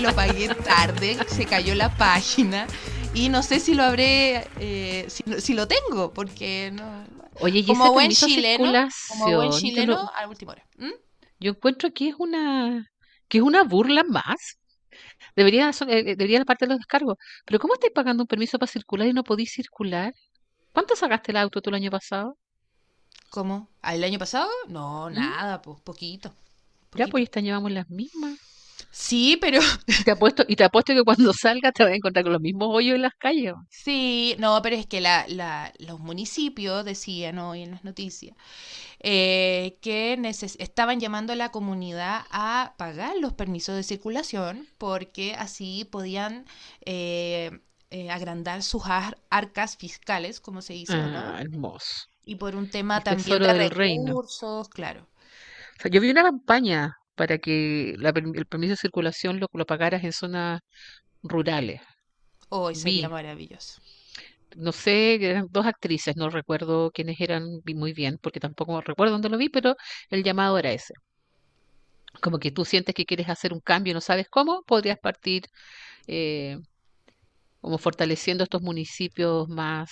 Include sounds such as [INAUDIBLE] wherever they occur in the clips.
que lo pagué tarde, se cayó la página y no sé si lo habré, eh, si, lo tengo, porque no. Oye, ¿y como buen chileno, como buen chileno, a última hora. Yo encuentro que es una que es una burla más. Debería, eh, debería la parte de los descargos. Pero ¿cómo estáis pagando un permiso para circular y no podéis circular? ¿Cuánto sacaste el auto tú el año pasado? ¿Cómo? ¿El año pasado? No, ¿Mm? nada, pues poquito, Ya, pues este año vamos las mismas. Sí, pero... Te apuesto, y te apuesto que cuando salgas te vas a encontrar con los mismos hoyos en las calles. Sí, no, pero es que la, la, los municipios decían hoy en las noticias eh, que estaban llamando a la comunidad a pagar los permisos de circulación porque así podían eh, eh, agrandar sus arcas fiscales, como se dice. Ah, hermoso. Y por un tema también de recursos, claro. O sea, yo vi una campaña para que el permiso de circulación lo, lo pagaras en zonas rurales. Hoy sería maravilloso. No sé, eran dos actrices, no recuerdo quiénes eran muy bien, porque tampoco recuerdo dónde lo vi, pero el llamado era ese. Como que tú sientes que quieres hacer un cambio y no sabes cómo, podrías partir eh, como fortaleciendo estos municipios más,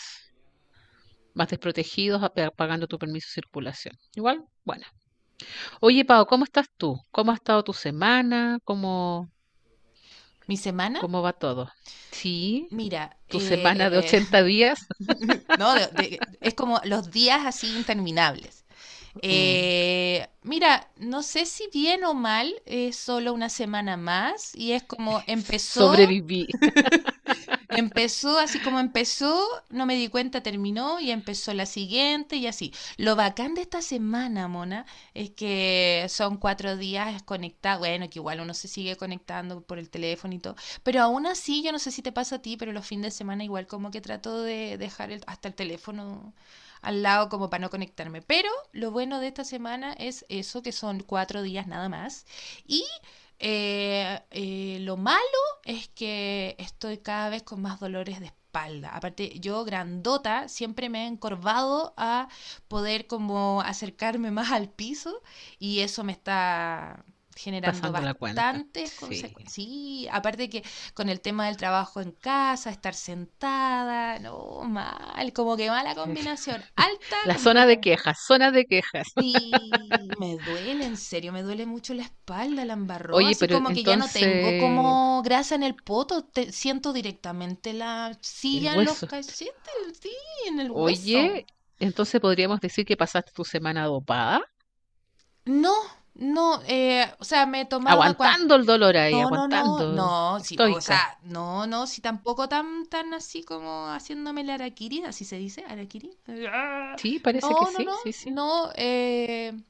más desprotegidos, pagando tu permiso de circulación. Igual, bueno. Oye, Pau, ¿cómo estás tú? ¿Cómo ha estado tu semana? ¿Cómo, ¿Mi semana? cómo va todo? Sí, Mira, tu semana de 80 días. [LAUGHS] no, es como los días así interminables. Mm. Eh, mira, no sé si bien o mal, es solo una semana más y es como empezó. Sobreviví. [LAUGHS] empezó así como empezó, no me di cuenta, terminó y empezó la siguiente y así. Lo bacán de esta semana, Mona, es que son cuatro días conectados. Bueno, que igual uno se sigue conectando por el teléfono y todo. Pero aún así, yo no sé si te pasa a ti, pero los fines de semana igual como que trato de dejar hasta el teléfono al lado como para no conectarme. Pero lo bueno de esta semana es eso, que son cuatro días nada más. Y eh, eh, lo malo es que estoy cada vez con más dolores de espalda. Aparte, yo grandota siempre me he encorvado a poder como acercarme más al piso y eso me está generando bastantes consecuencias. Sí. aparte que con el tema del trabajo en casa, estar sentada, no, mal, como que mala combinación. [LAUGHS] Alta. La zona de quejas, zona de quejas. Sí, me duele, en serio, me duele mucho la espalda, la embarró. Oye, pero como que ya no tengo como grasa en el poto, te, siento directamente la silla en los cachetes, sí, en el hueso. Oye, entonces podríamos decir que pasaste tu semana dopada. No, no, eh, o sea, me tomaba... Aguantando el dolor ahí, aguantando. No, no, sí, o sea, no, no, si tampoco tan, tan así como haciéndome la araquiri, así se dice, araquiri. Sí, parece que sí, no, sí, sí. No, eh,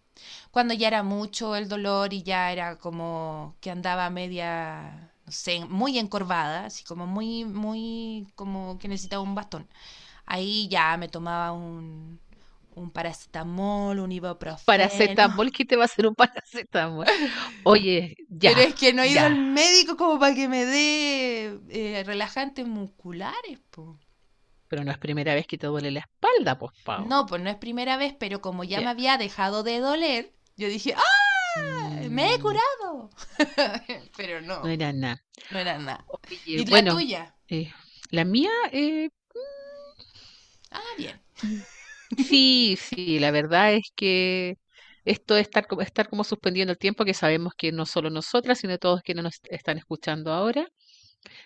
cuando ya era mucho el dolor y ya era como que andaba media, no sé, muy encorvada, así como muy, muy, como que necesitaba un bastón. Ahí ya me tomaba un un paracetamol, un ibuprofeno. Paracetamol, ¿qué te va a hacer un paracetamol? Oye, ya. Pero es que no he ido al médico como para que me dé eh, relajantes musculares, po. Pero no es primera vez que te duele la espalda, pues, Pau. No, pues no es primera vez, pero como ya, me había dejado de doler, yo dije, ¡ah! ¡Me he mm. curado! [LAUGHS] pero no. No era nada. No era nada. ¿Y la tuya? Eh, la mía, eh... Ah, bien. Sí, sí, la verdad es que esto es estar, como- estar como suspendiendo el tiempo, que sabemos que no solo nosotras, sino todos quienes nos están escuchando ahora.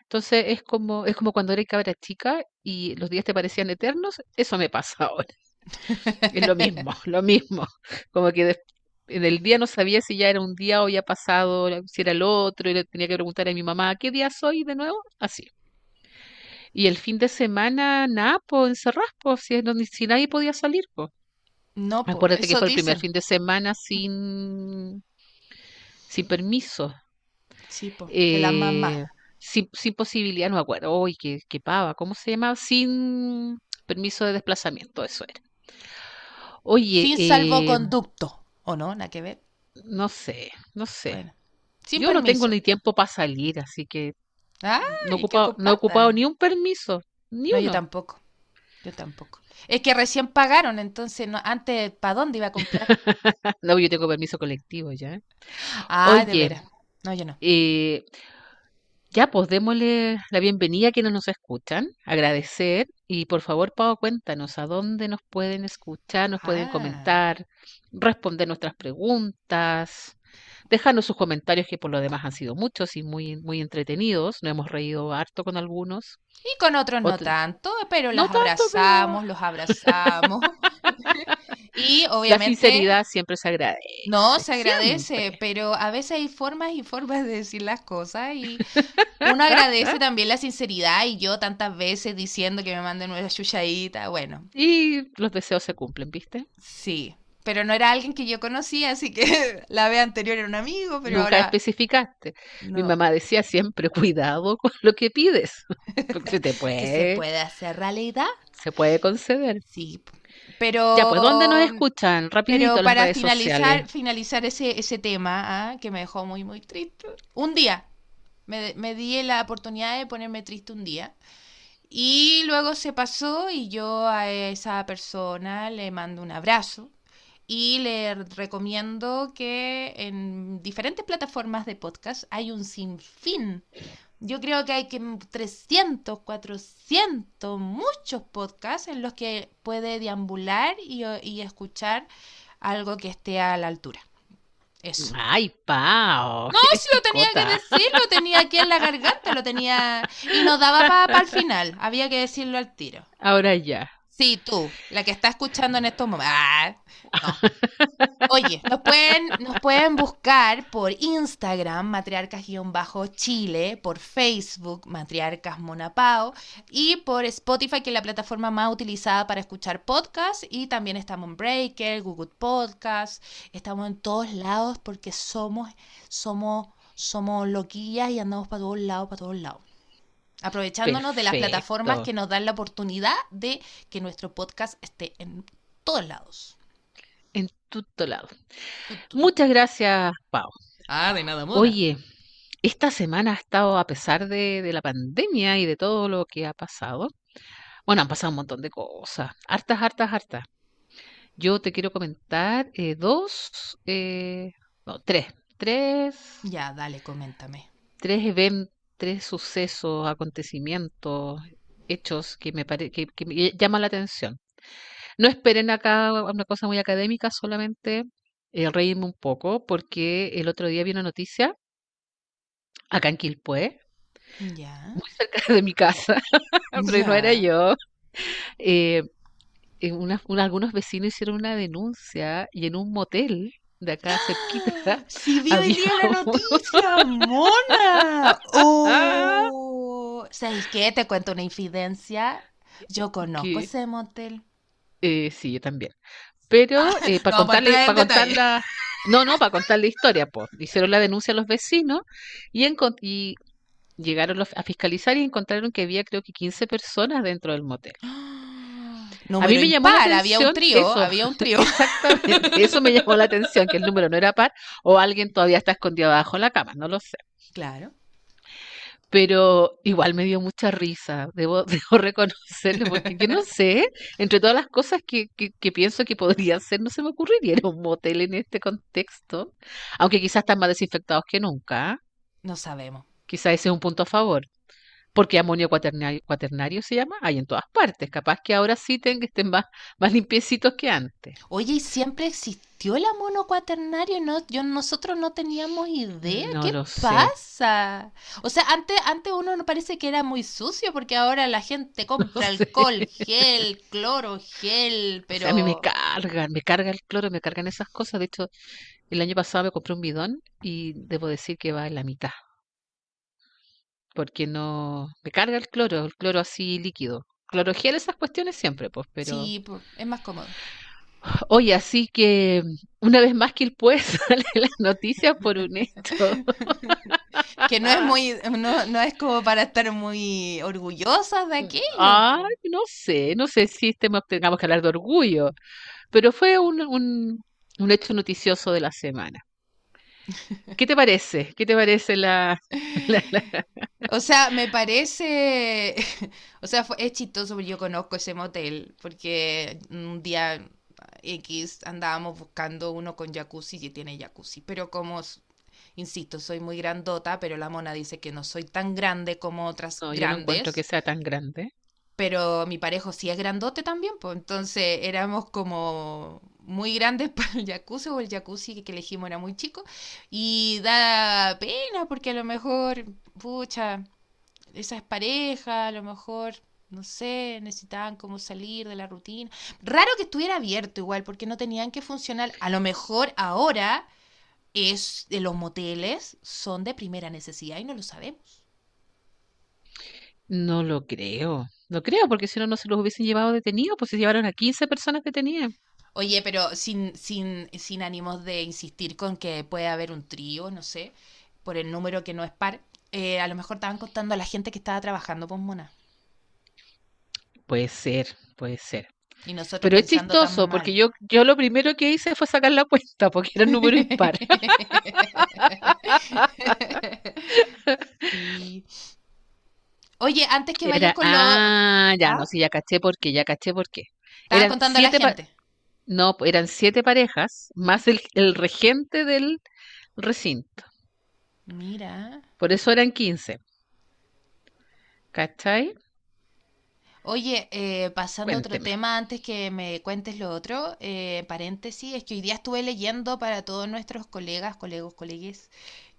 Entonces es como, es como cuando eres cabra chica y los días te parecían eternos, eso me pasa ahora. Es lo mismo, [LAUGHS] lo mismo. Como que en el día no sabía si ya era un día o ya pasado, si era el otro, y le tenía que preguntar a mi mamá, ¿qué día soy de nuevo? Así. Y el fin de semana, nada, pues encerrás, pues, si, si nadie podía salir, pues. No, pues, Acuérdate que fue el primer fin de semana sin, sin permiso. Sí, pues, de la mamá. Eh, sin, sin posibilidad, no me acuerdo, uy, qué, qué pava, ¿cómo se llamaba? Sin permiso de desplazamiento, eso era. Oye, sin salvoconducto, eh, ¿o no? Nada que ver. No sé, no sé. Yo no tengo ni tiempo para salir, así que no, ocupado, no he ocupado ni un permiso. Ni no, yo tampoco. Yo tampoco. Es que recién pagaron, entonces no, antes, ¿para dónde iba a comprar? [LAUGHS] no, yo tengo permiso colectivo ya. Ah, de veras. No, yo no. Eh, ya, pues démosle la bienvenida a quienes nos escuchan, agradecer y por favor, Pau, cuéntanos a dónde nos pueden escuchar, nos pueden Ah, comentar, responder nuestras preguntas, dejarnos sus comentarios que por lo demás han sido muchos y muy, muy entretenidos, nos hemos reído harto con algunos, y con otros no tanto, pero no los pero abrazamos, los abrazamos. [LAUGHS] Y la obviamente sinceridad siempre se no agradece, se agradece, siempre. pero a veces hay formas y formas de decir las cosas y uno agradece [LAUGHS] también la sinceridad y yo tantas veces diciendo que me manden una chuchadita, bueno, Y los deseos se cumplen, ¿viste? sí, pero no era alguien que yo conocía, así que [LAUGHS] la vez anterior era un amigo, pero Nunca ahora especificaste. Mi no, mamá decía siempre, cuidado [LAUGHS] con lo que pides, [LAUGHS] porque se te que se puede, puede hacer realidad, se puede conceder. sí, p- Ya, pues, ¿dónde nos pero escuchan? Rapidito Pero las para redes finalizar, sociales. finalizar ese, ese tema, ah, que me dejó muy, muy triste. Un día, me, me di la oportunidad de ponerme triste un día. Y luego se pasó y yo a esa persona le mando un abrazo y le recomiendo que en diferentes plataformas de podcast hay un sinfín. Yo creo que hay que 300, 400, muchos podcasts en los que puede deambular y, y escuchar algo que esté a la altura. Eso. Ay, Pao, No, [LAUGHS] si lo tenía que decir, lo tenía aquí en la garganta, lo tenía... Y no daba para el final, había que decirlo al tiro. Ahora ya. Sí, tú, la que está escuchando en estos momentos. Ah, no. [LAUGHS] Oye, nos pueden, nos pueden buscar por Instagram, matriarcas-chile, por Facebook, matriarcas monapao, y por Spotify, que es la plataforma más utilizada para escuchar podcasts, y también estamos en Breaker, Google Podcast, estamos en todos lados porque somos, somos, somos loquillas y andamos para todos lados, para todos lados. Aprovechándonos de las plataformas que nos dan la oportunidad de que nuestro podcast esté en todos lados. En todo lado. Tu, tu. Muchas gracias, Pau. Ah, de nada, mona. Oye, esta semana ha estado, a pesar de, de la pandemia y de todo lo que ha pasado, bueno, han pasado un montón de cosas, hartas, hartas, hartas. Yo te quiero comentar eh, dos, eh, no, tres, tres, Ya, dale, coméntame. tres eventos, tres sucesos, acontecimientos, hechos que me pare- que, que me llaman la atención. No esperen acá una cosa muy académica, solamente eh, reírme un poco, porque el otro día vi una noticia acá en Quilpué, Ya. muy cerca de mi casa, [LAUGHS] pero no era yo. eh, en un- algunos vecinos hicieron una denuncia y en un motel de acá cerquita Sí, vi hoy día la noticia, [LAUGHS] mona. [LAUGHS] Oh, ¿Sabes qué? Te cuento una infidencia. Yo conozco ¿Qué? ese motel. Eh, sí, yo también. Pero [LAUGHS] eh, para no, para contarle, para contar la, no, no, para contar la historia, pues, hicieron la denuncia a los vecinos y, y llegaron los- a fiscalizar y encontraron que había creo que 15 personas dentro del motel. [GASPS] Ah, A Número mí me llamó la impar, había un atención trío, eso, había un [LAUGHS] trío. exactamente, eso me llamó la atención, que el número no era par o alguien todavía está escondido abajo de la cama, no lo sé. Claro. Pero igual me dio mucha risa, debo, [LAUGHS] debo reconocerlo, porque yo no [LAUGHS] sé, entre todas las cosas que, que, que pienso que podría ser, no se me ocurriría un motel en este contexto, aunque quizás están más desinfectados que nunca, ¿ah? No sabemos. Quizás ese es un punto a favor, porque amonio cuaternario, cuaternario se llama, hay en todas partes, capaz que ahora sí tengan que estén más, [LAUGHS] más limpiecitos que antes. Oye, ¿y siempre existió el amono cuaternario? No, yo, nosotros no teníamos idea. No ¿Qué lo sé. pasa? O sea, antes, antes uno no parece que era muy sucio porque ahora la gente [LAUGHS] compra alcohol, gel, cloro, gel, O pero... sea, a mí me cargan, me carga el cloro, me cargan esas cosas. De hecho, el año pasado me compré un bidón y debo decir que va en la mitad. Porque no, me carga el cloro, el cloro así líquido. Cloro gel, esas cuestiones siempre, pues, pero. Sí, es más cómodo. Oye, así que una vez más que el pues [LAUGHS] sale las noticias por un hecho. [LAUGHS] Que no es muy, no, no es como para estar muy orgullosas de aquello. Ay, no sé, no sé si estemos, tengamos que hablar de orgullo, pero fue un, un, un hecho noticioso de la semana. ¿Qué te parece? ¿Qué te parece la, la- la- O sea, me parece, [LAUGHS] o sea, fue, es chistoso porque yo conozco ese motel, porque un día X andábamos buscando uno con jacuzzi y tiene jacuzzi, pero como insisto, soy muy grandota, pero la mona dice que no soy tan grande como otras No, yo no encuentro grandes. que sea tan grande. Pero mi parejo sí es grandote también, pues entonces éramos como muy grandes [LAUGHS] para el jacuzzi o el jacuzzi que elegimos era muy chico. Y da pena porque a lo mejor, pucha, esa es pareja, a lo mejor, no sé, necesitaban como salir de la rutina. Raro que estuviera abierto igual, porque no tenían que funcionar. A lo mejor ahora es de los moteles son de primera necesidad y no lo sabemos. No lo creo. No creo, porque si no, no se los hubiesen llevado detenidos, pues se llevaron a 15 personas tenían. Oye, pero sin, sin, sin ánimos de insistir con que puede haber un trío, no sé, por el número que no es par, eh, a lo mejor estaban contando a la gente que estaba trabajando, pues mona. Puede ser, puede ser. Y nosotros Pero es chistoso, porque yo, yo lo primero que hice fue sacar la cuenta, porque era un número impar. [LAUGHS] [LAUGHS] Sí. Oye, antes que vayas Era, con lo... ah, ya, no, ¿Ah? sí, ya caché por qué, ya caché por qué. Estabas Eran contando a la gente. no, eran siete parejas, más el, el regente del recinto. Mira. Por eso eran 15, ¿cachai? Oye, eh, pasando a otro tema antes que me cuentes lo otro, eh, paréntesis, es que hoy día estuve leyendo para todos nuestros colegas, colegos, colegues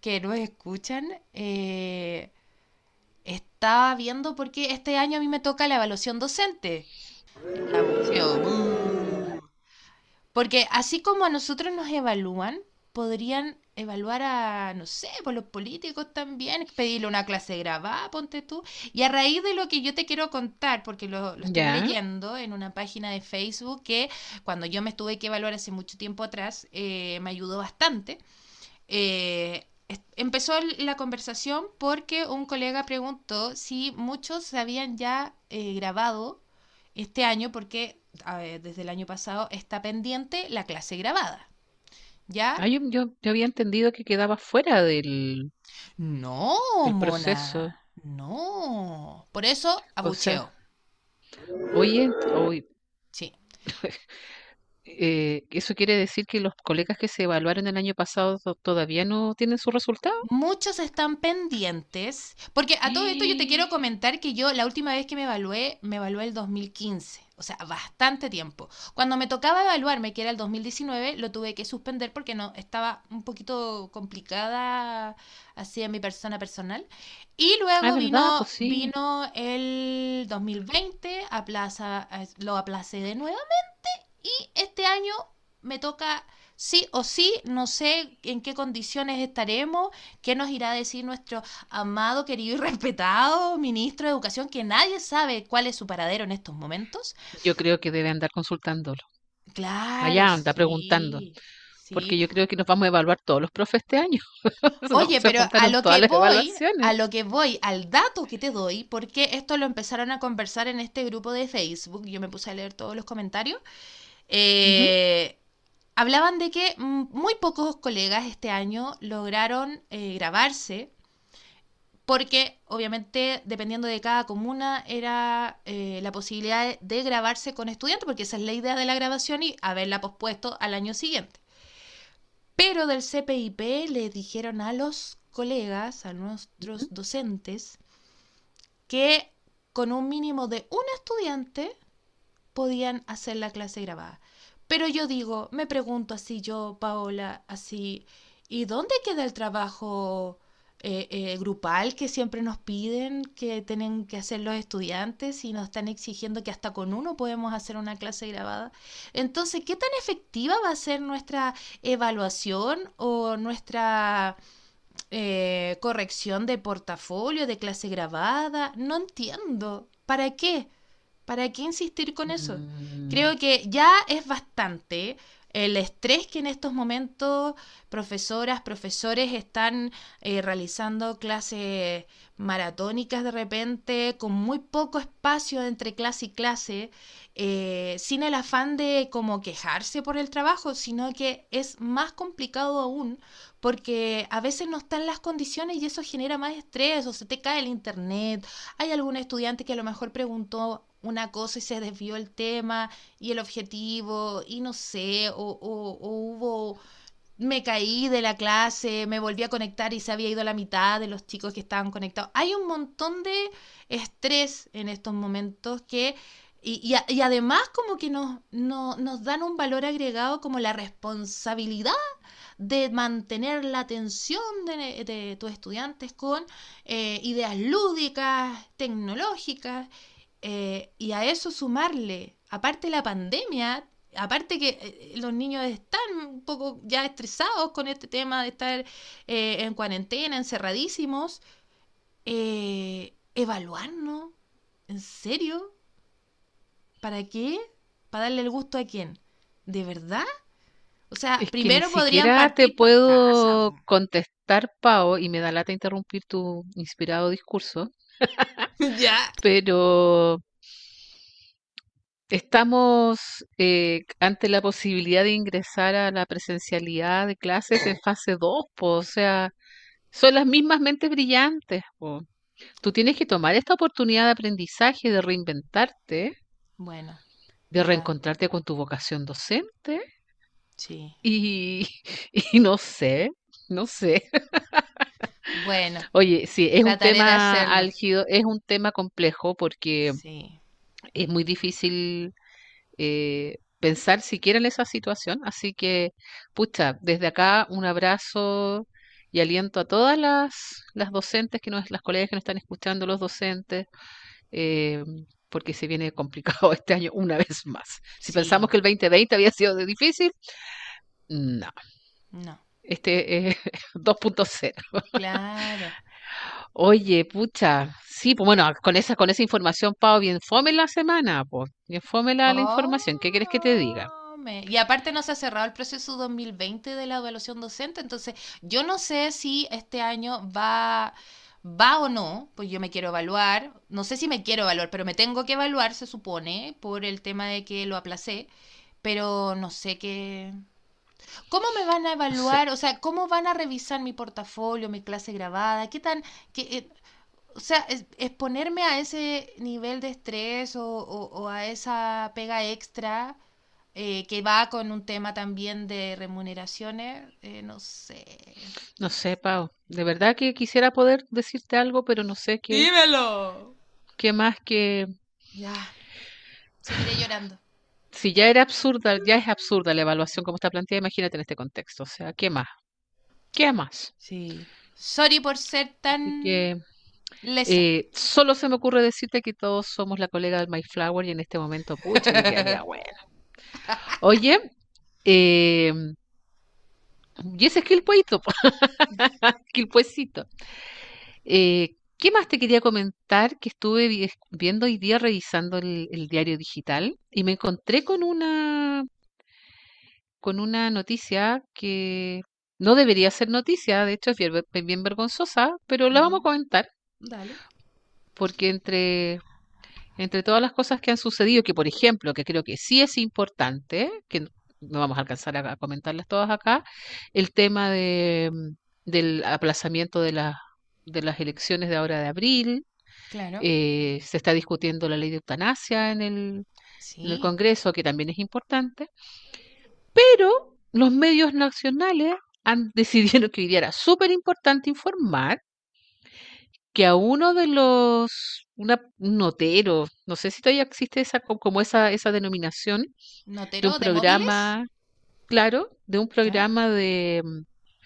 que nos escuchan, eh, estaba viendo porque este año a mí me toca la evaluación docente. La evaluación. Porque así como a nosotros nos evalúan, podrían evaluar a, no sé, por los políticos también, pedirle una clase grabada, ponte tú. Y a raíz de lo que yo te quiero contar, porque lo, Ya, leyendo en una página de Facebook que cuando yo me estuve que evaluar hace mucho tiempo atrás, eh, me ayudó bastante. Eh, empezó la conversación porque un colega preguntó si muchos se habían ya eh, grabado este año, porque ver, desde el año pasado está pendiente la clase grabada. ¿Ya? ah, yo, yo, yo había entendido que quedaba fuera del, No, del proceso. mona. No. Por eso, O sea, abucheo. oye, hoy, Sí. [LAUGHS] eh, ¿eso quiere decir que los colegas que se evaluaron el año pasado to- todavía no tienen su resultado? Muchos están pendientes, porque a todo esto yo te quiero comentar que yo la última vez que me evalué, me evalué el 2015, o sea, bastante tiempo. Cuando me tocaba evaluarme, que era el 2019, lo tuve que suspender porque no estaba un poquito complicada así en mi persona personal. Y Ah, luego ¿verdad? vino Pues sí. vino el 2020, aplaza, lo aplacé de nuevo y este año me toca sí o sí, no sé en qué condiciones estaremos, qué nos irá a decir nuestro amado, querido y [LAUGHS] respetado ministro de Educación, que nadie sabe cuál es su paradero en estos momentos. Yo creo que debe andar consultándolo. Claro, Allá anda preguntando, sí, porque yo creo que nos vamos a evaluar todos los profes este año. [LAUGHS] Oye, pero a lo que voy, a lo que voy, al dato que te doy, porque esto lo empezaron a conversar en este grupo de Facebook, yo me puse a leer todos los comentarios, Eh, hablaban de que muy pocos colegas este año lograron eh, grabarse, porque obviamente dependiendo de cada comuna era eh, la posibilidad de, grabarse con estudiantes, porque esa es la idea de la grabación y haberla pospuesto al año siguiente. Pero del CPIP le dijeron a los colegas, a nuestros docentes, que con un mínimo de un estudiante podían hacer la clase grabada. Pero yo digo, me pregunto así yo, Paola, así, ¿y dónde queda el trabajo eh, eh, grupal que siempre nos piden que tienen que hacer los estudiantes y nos están exigiendo que hasta con uno podemos hacer una clase grabada? Entonces, ¿qué tan efectiva va a ser nuestra evaluación o nuestra eh, corrección de portafolio, de clase grabada? No entiendo. ¿Para qué? ¿Para qué insistir con eso? Mm, Creo que ya es bastante el estrés que en estos momentos profesoras, profesores están eh, realizando clases maratónicas de repente, con muy poco espacio entre clase y clase, eh, sin el afán de como quejarse por el trabajo, sino que es más complicado aún porque a veces no están las condiciones y eso genera más estrés o se te cae el internet. Hay algún estudiante que a lo mejor preguntó una cosa y se desvió el tema y el objetivo y no sé, o, o- o hubo me caí de la clase, me volví a conectar y se había ido la mitad de los chicos que estaban conectados. Hay un montón de estrés en estos momentos que y, y, además como que nos, nos dan un valor agregado como la responsabilidad de mantener la atención de, tus estudiantes con eh, ideas lúdicas, tecnológicas, eh, y a eso sumarle, aparte la pandemia, aparte que eh, los niños están un poco ya estresados con este tema de estar en cuarentena, encerradísimos, evaluarnos, ¿en serio? ¿Para qué? ¿Para darle el gusto a quién? ¿De verdad? O sea, primero que ni te puedo contestar, Pau, y me da lata interrumpir tu inspirado discurso. [LAUGHS] ya. Pero estamos eh, ante la posibilidad de ingresar a la presencialidad de clases en fase 2, o sea, son las mismas mentes brillantes. Po. Tú tienes que tomar esta oportunidad de aprendizaje, de reinventarte bueno. De reencontrarte con tu vocación docente. Sí. Y, [LAUGHS] y no sé, no sé. [LAUGHS] Bueno. Oye, sí, es un tema álgido, es un tema complejo porque es muy difícil eh, pensar siquiera en esa situación. Así que, pucha, desde acá un abrazo y aliento a todas las, las docentes, que nos, las colegas que nos están escuchando, los docentes, eh, porque se viene complicado [LAUGHS] este año una vez más. Si pensamos que el 2020 había sido difícil, no. No. Este [LAUGHS] es 2.0. Claro. Oye, pucha, sí, pues bueno, con esa, con esa información, Pau, bien fome la semana, pues, bien fome la, la información. ¿Qué quieres que te diga? Y aparte no se ha cerrado el proceso 2020 de la evaluación docente, entonces yo no sé si este año va va o no, pues yo me quiero evaluar, no sé si me quiero evaluar, pero me tengo que evaluar, se supone, por el tema de que lo aplacé, pero no sé qué... ¿Cómo me van a evaluar? O sea, ¿cómo van a revisar mi portafolio, mi clase grabada? ¿Qué tan... Qué, eh, o sea, exponerme a ese nivel de estrés o, o a esa pega extra eh, que va con un tema también de remuneraciones, eh, no sé. No sé, Pau. De verdad que quisiera poder decirte algo, pero no sé qué. ¡Dímelo! ¿Qué más que.? Ya. Seguiré llorando. Si ya era absurda, ya es absurda la evaluación como está planteada, imagínate en este contexto. O sea, ¿qué más? ¿Qué más? Sí. Sorry por ser tan. Que, eh, solo se me ocurre decirte que todos somos la colega del My Flower y en este momento, pucha, ya, bueno. [LAUGHS] Oye, eh, y ese es Quilpueito, [LAUGHS] Quilpuecito. Eh, ¿qué más te quería comentar? Que estuve viendo hoy día revisando el, diario digital y me encontré con una con una noticia que no debería ser noticia, de hecho es bien, vergonzosa, pero la vamos a comentar. Dale. Porque entre entre todas las cosas que han sucedido, que por ejemplo, que creo que sí es importante, que no vamos a alcanzar a, comentarlas todas acá, el tema de, del aplazamiento de, la, de las elecciones de ahora de abril. Claro. Eh, se está discutiendo la ley de eutanasia en el, en el Congreso, que también es importante. Pero los medios nacionales han [LAUGHS] decidido que hoy día era súper importante informar que a uno de los, una, un notero, no sé si todavía existe esa como esa, esa denominación, ¿Notero de un programa, claro, de un programa de,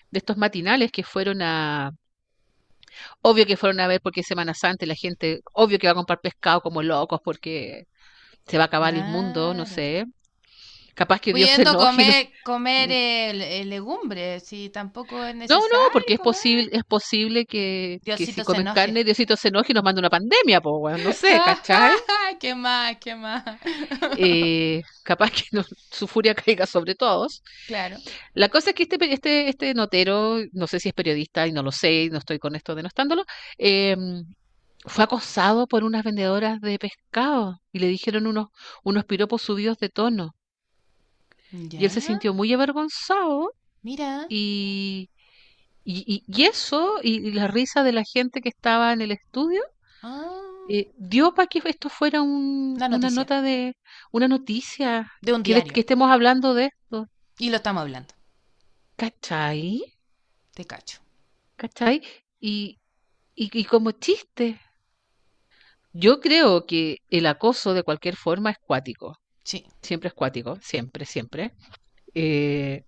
de estos matinales que fueron a, obvio que fueron a ver porque es Semana Santa y la gente, obvio que va a comprar pescado como locos porque se va a acabar el mundo, no sé. Capaz que Dios se comer, comer el, legumbre, si tampoco es necesario. No, no, porque es posible, es posible que, si comen carne, Diosito se enoje y nos mande una pandemia, pues, bueno, no sé, ¿cachai? [LAUGHS] ¿Qué más? ¿Qué más? Eh, capaz que su furia caiga sobre todos. Claro. La cosa es que este, este, este notero, no sé si es periodista y no lo sé, no estoy con esto denostándolo, eh, fue acosado por unas vendedoras de pescado y le dijeron unos, unos piropos subidos de tono. Y él se sintió muy avergonzado. Mira. Y, y, y, eso, y, la risa de la gente que estaba en el estudio, ah. eh, dio para que esto fuera un, una, nota de una noticia. De un que, que estemos hablando de esto. Y lo estamos hablando. ¿Cachai? Te cacho. ¿Cachai? Y, y, y como chiste, yo creo que el acoso de cualquier forma es cuático. Sí. Siempre es cuático, siempre, siempre. Eh,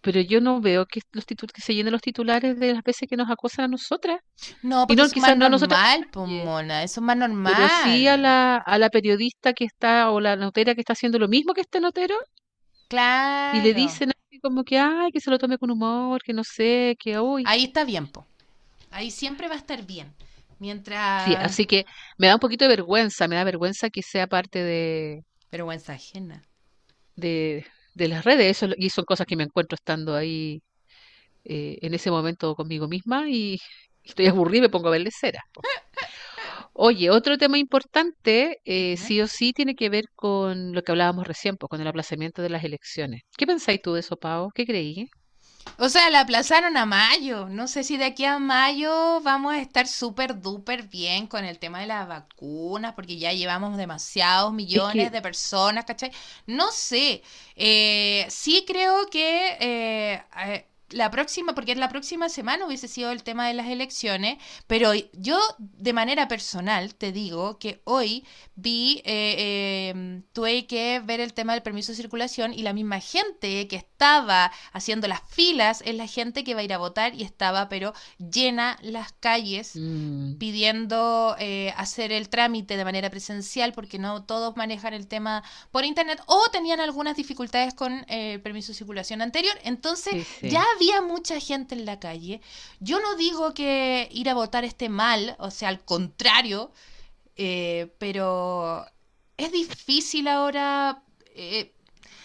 pero yo no veo que, los titu- que se llenen los titulares de las veces que nos acosan a nosotras. No, porque no, eso es más no normal, pues, eh, mona. Eso es más pero sí a normal. la, a la periodista que está o la notera que está haciendo lo mismo que este notero y le Claro. dicen así como que, ay, que se lo tome con humor, que no sé, que uy. Ahí está bien, po. Ahí siempre va a estar bien. Sí, Mientras... así que me da un poquito de vergüenza, me da vergüenza que sea parte de, Vergüenza ajena. de, de las redes, eso, y son cosas que me encuentro estando ahí eh, en ese momento conmigo misma y estoy aburrida y me pongo a verle cera. [LAUGHS] Oye, otro tema importante, eh, sí o sí, tiene que ver con lo que hablábamos recién, pues, con el aplazamiento de las elecciones. ¿Qué pensáis tú de eso, Pau? ¿Qué creí? O sea, la aplazaron a mayo. No sé si de aquí a mayo vamos a estar súper duper bien con el tema de las vacunas, porque ya llevamos demasiados Es millones que, de personas, ¿cachai? No sé. Eh, sí creo que eh, eh, la próxima, porque en la próxima semana hubiese sido el tema de las elecciones, pero yo de manera personal te digo que hoy vi, eh, eh, tuve que ver el tema del permiso de circulación y la misma gente que estaba haciendo las filas es la gente que va a ir a votar y estaba pero llena las calles mm, pidiendo eh, hacer el trámite de manera presencial porque no todos manejan el tema por internet o tenían algunas dificultades con eh, el permiso de circulación anterior. Entonces sí, ya sí. Había mucha gente en la calle. Yo no digo que ir a votar esté mal, o sea, al contrario, eh, pero es difícil ahora. eh,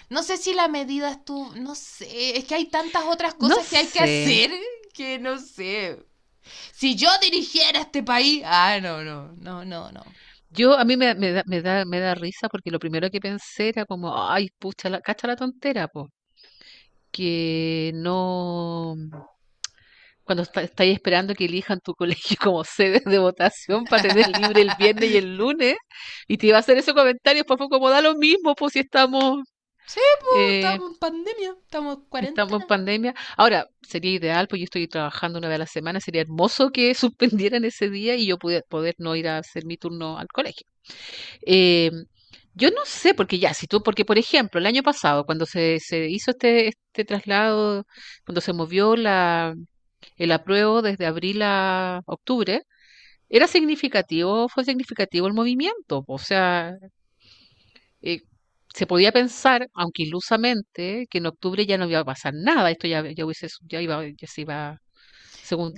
no sé si la medida estuvo, no sé, es que hay tantas otras No cosas que hay que hacer que no sé. Si yo dirigiera este país, ah, no, no, no, no, no. Yo, a mí me, me da, me da, me da risa porque lo primero que pensé era como, ay, pucha, la, cacha la tontera, po, que no, cuando está- estáis esperando que elijan tu [LAUGHS] colegio como sede de votación para tener libre el viernes y el [LAUGHS] lunes, y te iba a hacer ese comentario, pues fue como da lo mismo, pues si estamos, Sí, pues eh, estamos en pandemia, estamos en estamos en cuarentena. pandemia. Ahora, sería ideal, pues yo estoy trabajando una vez a la semana, sería hermoso que [LAUGHS] suspendieran ese día y yo pudiera poder no ir a hacer mi turno al colegio. Eh, yo no sé, porque ya, si tú, porque por ejemplo, el año pasado, cuando se, se hizo este, este traslado, cuando se movió la, el apruebo desde abril a octubre, era significativo, fue significativo el movimiento. O sea, eh, se podía pensar, aunque ilusamente, que en octubre ya no iba a pasar nada, esto ya, ya hubiese, ya iba, ya se iba, según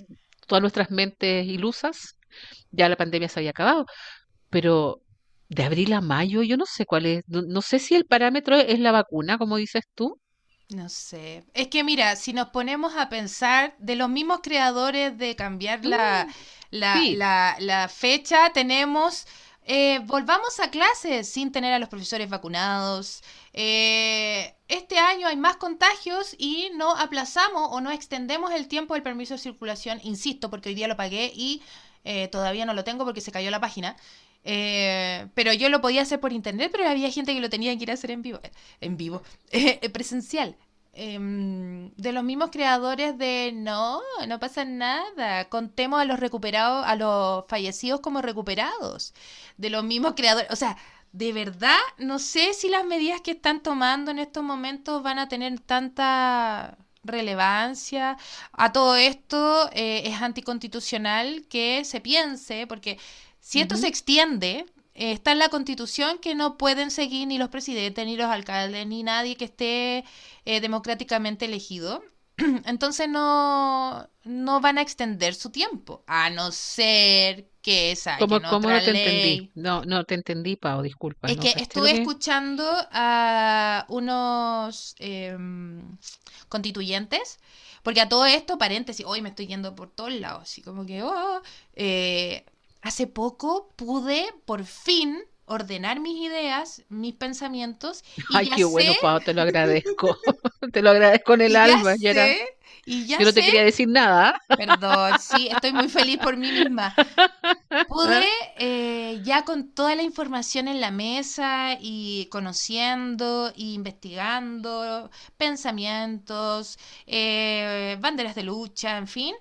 todas nuestras mentes ilusas, ya la pandemia se había acabado. Pero de abril a mayo, yo no sé cuál es, no, no sé si el parámetro es la vacuna, como dices tú. No sé. Es que mira, si nos ponemos a pensar de los mismos creadores de cambiar la, Mm, la, sí, la, la fecha, tenemos, eh, volvamos a clases sin tener a los profesores vacunados. Eh, este año hay más contagios y no aplazamos o no extendemos el tiempo del permiso de circulación, insisto, porque hoy día lo pagué y eh, todavía no lo tengo porque se cayó la página. Eh, pero yo lo podía hacer por internet, pero había gente que lo tenía que ir a hacer en vivo, en vivo, [LAUGHS] eh, presencial. Em, de los mismos creadores de no, no pasa nada. Contemos a los recuperados, a los fallecidos como recuperados. De los mismos creadores. O sea, de verdad, no sé si las medidas que están tomando en estos momentos van a tener tanta relevancia. A todo esto eh, es anticonstitucional que se piense, porque si esto se extiende, eh, está en la constitución que no pueden seguir ni los presidentes, ni los alcaldes, ni nadie que esté eh, democráticamente elegido. [CLEARS THROAT] Entonces no, no van a extender su tiempo, a no ser que ¿Cómo, saquen cómo no te entendí? No, no te entendí, Pau, disculpa, Es no que estuve que... escuchando a unos em, constituyentes, porque a todo esto, paréntesis, hoy me estoy yendo por todos lados, así como que, oh, eh, hace poco pude por fin ordenar mis ideas, mis pensamientos. Y Ay, qué bueno, Pau, te lo [LAUGHS] agradezco. [LAUGHS] te lo agradezco en el alma. Ya sé, y ya Yo no te quería decir nada. Perdón, sí, estoy muy feliz por mí misma. Pude [LAUGHS] eh, ya con toda la información en la mesa y conociendo e investigando pensamientos, eh, banderas de lucha, en fin,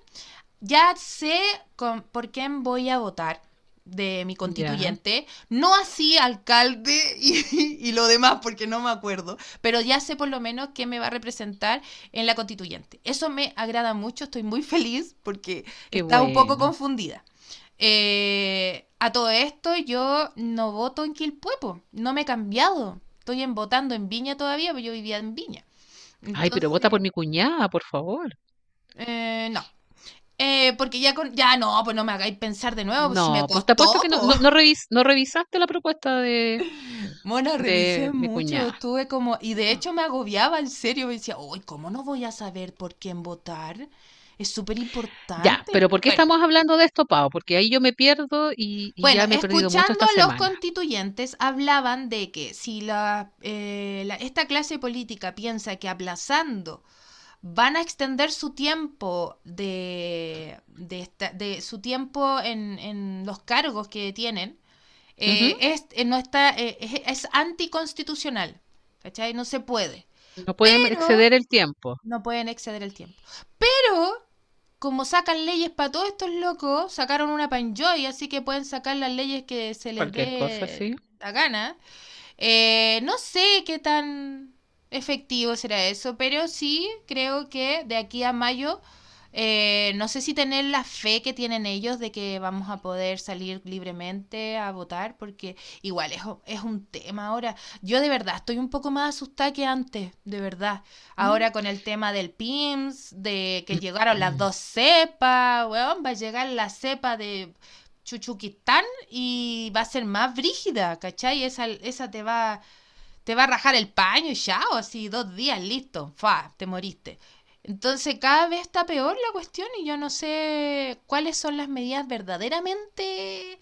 ya sé con, por quién voy a votar de mi constituyente, no así alcalde y, lo demás, porque no me acuerdo, pero ya sé por lo menos qué me va a representar en la constituyente. Eso me agrada mucho, estoy muy feliz porque estaba un poco confundida. Eh, a todo esto yo no voto en Quilpuepo, no me he cambiado, estoy en, votando en Viña todavía, porque yo vivía en Viña. Ay, pero vota por mi cuñada, por favor. Eh, no, eh, porque ya con, ya no, pues no me hagáis pensar de nuevo. Pues no, si me pues te apuesto que no, no, revis, no, revisaste la propuesta de. [LAUGHS] Bueno, revisé mucho, estuve como, y de hecho me agobiaba, en serio, me decía, uy, ¿cómo no voy a saber por quién votar? Es súper importante. Ya, pero ¿por qué estamos hablando de esto, Pau? Porque ahí yo me pierdo y, ya me he perdido mucho esta los constituyentes hablaban de que si la, eh, la, esta clase política piensa que aplazando van a extender su tiempo de, de, su tiempo en, los cargos que tienen, eh, es, eh, no está, eh, es, anticonstitucional. ¿Cachai? No se puede. No pueden exceder el tiempo. No pueden exceder el tiempo. Pero, como sacan leyes para todos estos locos, sacaron una Panjoy, así que pueden sacar las leyes que se les dé la gana. no sé qué tan efectivo será eso, pero sí creo que de aquí a mayo, eh, no sé si tener la fe que tienen ellos de que vamos a poder salir libremente a votar, porque igual es, es un tema ahora. Yo de verdad estoy un poco más asustada que antes, de verdad. Ahora con el tema del PIMS, de que llegaron las dos cepas, weón, va a llegar la cepa de... Chuchuquistán y va a ser más brígida, ¿cachai? Esa, esa te va te va a rajar el paño y ya, o así, dos días, listo, fa, te moriste. Entonces cada vez está peor la cuestión y yo no sé cuáles son las medidas verdaderamente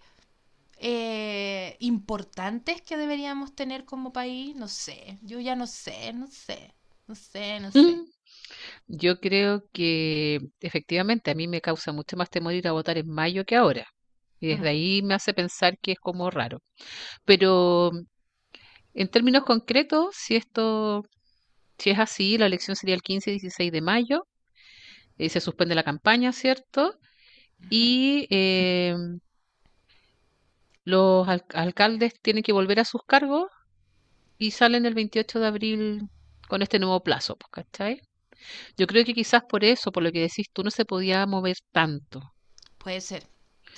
eh, importantes que deberíamos tener como país. No sé, yo ya no sé, no sé, no sé, no sé. Mm. Yo creo que efectivamente a mí me causa mucho más temor ir a votar en mayo que ahora. Y desde ahí me hace pensar que es como raro. Pero en términos concretos, si esto, si es así, la elección sería el 15 y 16 de mayo, y se suspende la campaña, ¿cierto? Y eh, los alcaldes tienen que volver a sus cargos y salen el 28 de abril con este nuevo plazo, pues, ¿cachai? Yo creo que quizás por eso, por lo que decís tú, no se podía mover tanto. Puede ser,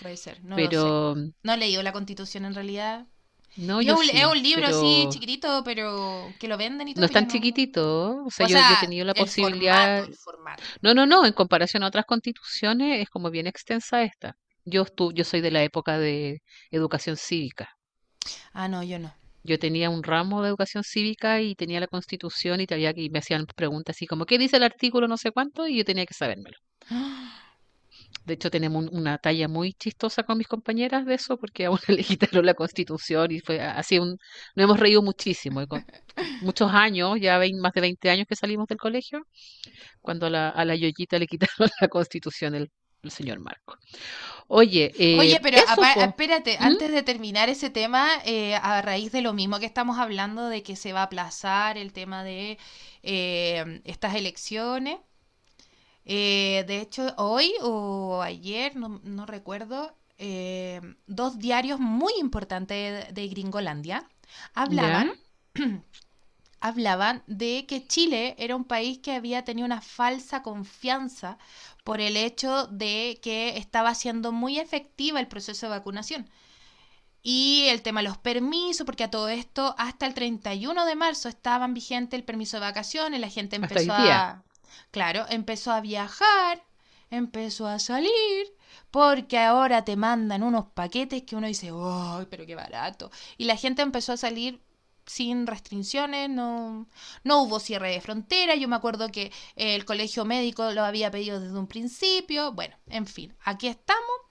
puede ser. No Pero... No he leído la constitución en realidad. No, yo es, un, libro así chiquitito, pero que lo venden y todo. No es tan chiquitito, o sea, yo, he tenido la posibilidad. No, no, no, en comparación a otras constituciones es como bien extensa esta. Yo, yo soy de la época de educación cívica. Ah, no, yo no. Yo tenía un ramo de educación cívica y tenía la constitución y, te había, y me hacían preguntas así como, ¿qué dice el artículo no sé cuánto? Y yo tenía que sabérmelo. De hecho, tenemos una talla muy chistosa con mis compañeras de eso, porque a una [LAUGHS] le quitaron la constitución y fue así un... Nos hemos reído muchísimo. muchos años, ya más de 20 años que salimos del colegio, cuando a la, a la Yoyita le quitaron [LAUGHS] la constitución el, señor Marco. Oye, eh, Oye, pero espérate, ¿Mm? antes de terminar ese tema, eh, a raíz de lo mismo que estamos hablando de que se va a aplazar el tema de eh, estas elecciones, eh, de hecho, hoy o ayer, no, recuerdo, eh, dos diarios muy importantes de, Gringolandia hablaban, [CLEARS THROAT] hablaban de que Chile era un país que había tenido una falsa confianza por el hecho de que estaba siendo muy efectiva el proceso de vacunación. Y el tema de los permisos, porque a todo esto, hasta el 31 de marzo estaban vigentes el permiso de vacaciones, la gente empezó a Claro, empezó a viajar, empezó a salir, porque ahora te mandan unos paquetes que uno dice, ¡ay, pero qué barato! Y la gente empezó a salir sin restricciones, no, no hubo cierre de frontera, yo me acuerdo que el colegio médico lo había pedido desde un principio, bueno, en fin, aquí estamos,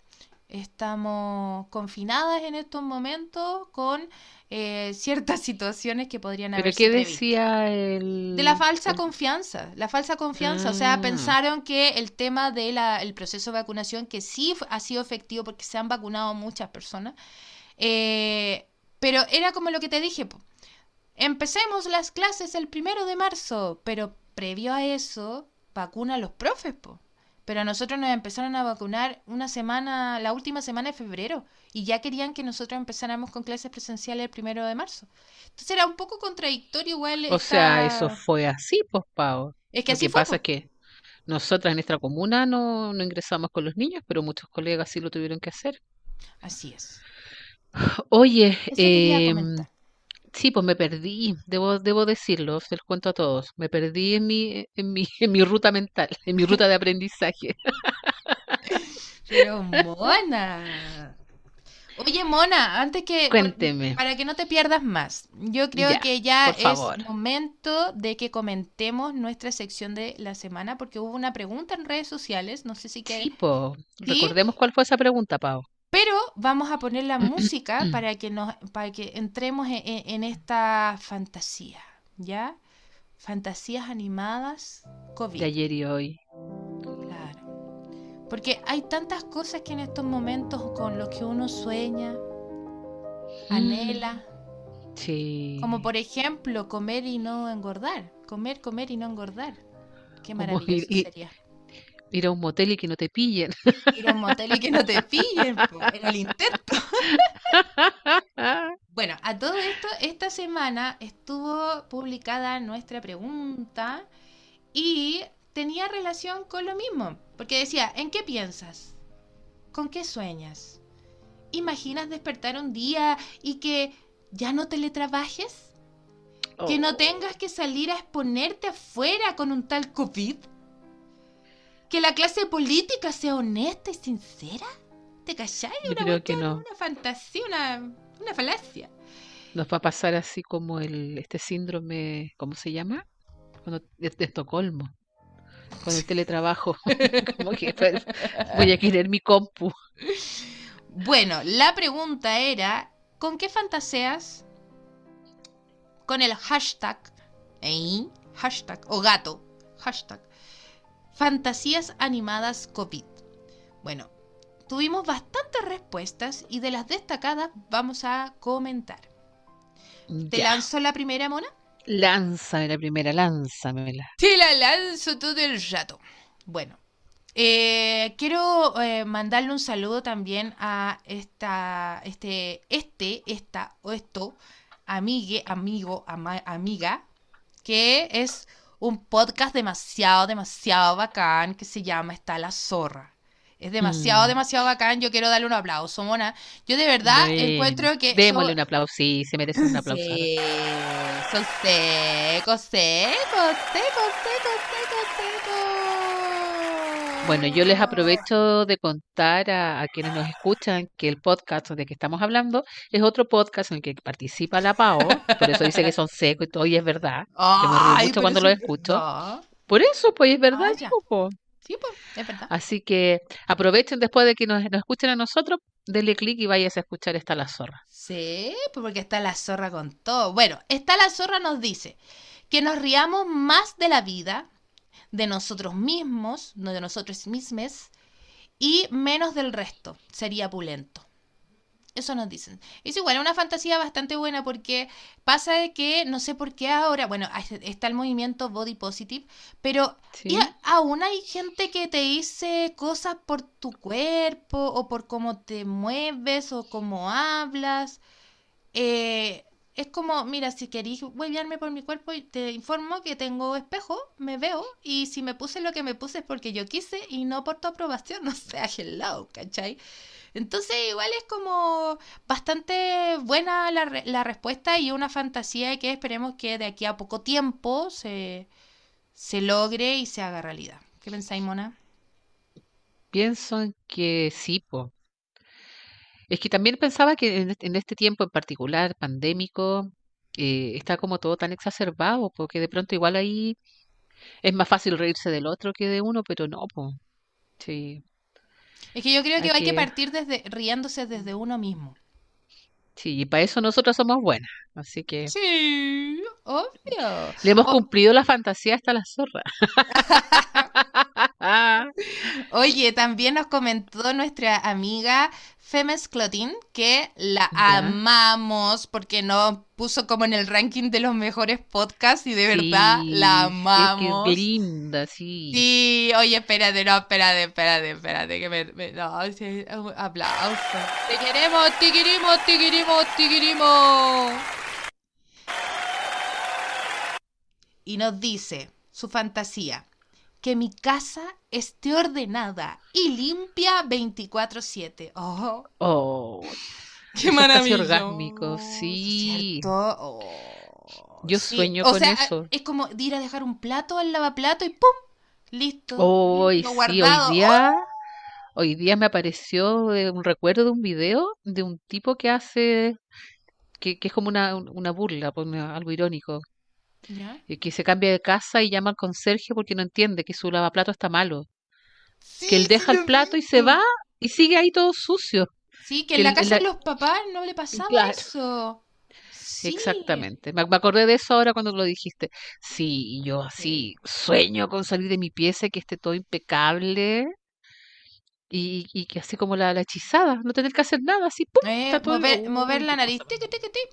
estamos confinadas en estos momentos con eh, ciertas [LAUGHS] situaciones que podrían ¿Pero haberse qué decía De la el, falsa el... confianza, la falsa confianza, o sea, Mm, pensaron que el tema del proceso de vacunación, que sí ha sido efectivo porque se han vacunado muchas personas, eh, pero era como lo que te dije, po, empecemos las clases el primero de marzo, pero previo a eso, vacuna a los profes, po. Pero a nosotros nos empezaron a vacunar una semana, la última semana de febrero, y ya querían que nosotros empezáramos con clases presenciales el primero de marzo. Entonces era un poco contradictorio igual O sea, eso fue así, pues, Pau. Es que Lo así que fue, pasa pues. es que nosotras en nuestra comuna no, no ingresamos con los niños, pero muchos colegas sí lo tuvieron que hacer. Así es. Oye, Eso. Sí, pues me perdí, debo, debo decirlo, se los cuento a todos. Me perdí en mi, en mi, [LAUGHS] en mi ruta mental, en mi ruta de aprendizaje. [LAUGHS] Pero Mona. Oye, Mona, antes que, Cuénteme, para que no te pierdas más, yo creo ya, que ya es momento de que comentemos nuestra sección de la semana, porque hubo una pregunta en redes sociales, no sé si Sí, que, pues, sí, recordemos cuál fue esa pregunta, Pau. Pero vamos a poner la música para que nos, para que entremos en, en- en esta fantasía, ¿ya? Fantasías animadas De COVID. ayer y hoy. Claro. Porque hay tantas cosas que en estos momentos con los que uno sueña, Mm, anhela, como sí. por ejemplo comer y no engordar, comer, comer y no engordar. Qué Como maravilloso ir, sería. Ir a un motel y que no te pillen. Ir a un motel y que no te pillen, en el intento. [LAUGHS] Bueno, a todo esto, esta semana estuvo publicada nuestra pregunta y tenía relación con lo mismo, porque decía, ¿en qué piensas? ¿Con qué sueñas? ¿Imaginas despertar un día y que ya no teletrabajes? ¿Que no Oh, tengas que salir a exponerte afuera con un tal COVID? ¿Que la clase política sea honesta y sincera? ¿Te calláis? yo Una creo que cuestión, no. una fantasía, una, una falacia. Nos va a pasar así como el, este síndrome, ¿cómo se llama? Cuando, de, de Estocolmo, con el teletrabajo. [LAUGHS] [LAUGHS] Como que pues, voy a querer mi compu. Bueno, la pregunta era, ¿con qué fantaseas? Con el hashtag, ¿eh? hashtag, o gato, hashtag, fantasías animadas COVID. Bueno, tuvimos bastantes respuestas y de las destacadas vamos a comentar. ¿Te Ya, lanzo la primera, Mona? lánzame la primera, lánzamela. Te la lanzo todo el rato. Bueno, eh, quiero eh, mandarle un saludo también a esta, este, este, esta o esto, amigue, amigo, ama- amiga, que es un podcast demasiado, demasiado bacán que se llama Está la zorra. Es demasiado, Mm, demasiado bacán. Yo quiero darle un aplauso, Mona. Yo de verdad encuentro que démosle un aplauso. Sí, se merecen un aplauso. Sí, son secos, secos, secos, secos, secos, Bueno, yo les secos. aprovecho de contar a, a quienes nos escuchan que el podcast de que estamos hablando es otro podcast en el que participa la Pao, por eso dice que son [LAUGHS] secos y todo, y es verdad. Yo me río mucho cuando lo es escucho. verdad. Por eso, pues es verdad, Ah. Sí, pues, es verdad. Así que aprovechen después de que nos, nos escuchen a nosotros, denle clic y vayas a escuchar esta la zorra. Sí, pues porque está la zorra con todo. Bueno, está la zorra nos dice que nos riamos más de la vida, de nosotros mismos, no de nosotros mismos, y menos del resto. Sería pulento. Eso nos dicen. Es igual, una fantasía bastante buena porque pasa de que no sé por qué ahora, bueno, está el movimiento body positive, pero y ¿Sí? a- aún hay gente que te dice cosas por tu cuerpo o por cómo te mueves o cómo hablas. Eh, es como, mira, si queréis huevearme por mi cuerpo, te informo que tengo espejo, me veo, y si me puse lo que me puse es porque yo quise y no por tu aprobación, [LAUGHS] no sea hello, ¿cachai? Entonces igual es como bastante buena la, re- la respuesta y una fantasía que esperemos que de aquí a poco tiempo se, se logre y se haga realidad. ¿Qué pensáis, Mona? Pienso en que sí, po. Es que también pensaba que en este, este tiempo en particular, pandémico, eh, está como todo tan exacerbado, porque de pronto igual ahí es más fácil reírse del otro que de uno, pero no, po. Sí. Es que yo creo que Hay hay que partir desde riéndose desde uno mismo. sí, y para eso nosotras somos buenas. Así que Sí, obvio. le hemos cumplido la fantasía hasta la zorra. [LAUGHS] [LAUGHS] oye, también nos comentó nuestra amiga Femes Clotin que la amamos porque nos puso como en el ranking de los mejores podcasts y de verdad la es amamos. que es linda, sí. Sí, oye, espérate, no, espérate, espérate, espérate, que me, me- no, sí, aplauso. Te queremos, te queremos, te queremos, te queremos. Y nos dice su fantasía, que mi casa esté ordenada y limpia 24/7. Oh, Oh, [LAUGHS] qué maravilloso. orgásmico, sí. Oh, Yo sí. sueño O con sea, eso. es como de ir a dejar un plato al lavaplato y ¡pum! Listo. Hoy listo, sí, guardado. hoy día, hoy día me apareció eh, un recuerdo de un video de un tipo que hace, que, que es como una, un- una burla, pues, algo irónico, ¿Ya? eh, que se cambia de casa y llama al conserje porque no entiende que su lavaplato está malo, que él deja sí el plato y se va y sigue ahí todo sucio. Sí, que Que en la en casa de los papás no le pasaba Claro. eso. Sí. Exactamente. Me, me acordé de eso ahora cuando lo dijiste. Sí, y yo así sueño con salir de mi pieza y que esté todo impecable y, y que así como la, la hechizada, no tener que hacer nada, así, ¡pum! Eh, mover, qué la nariz.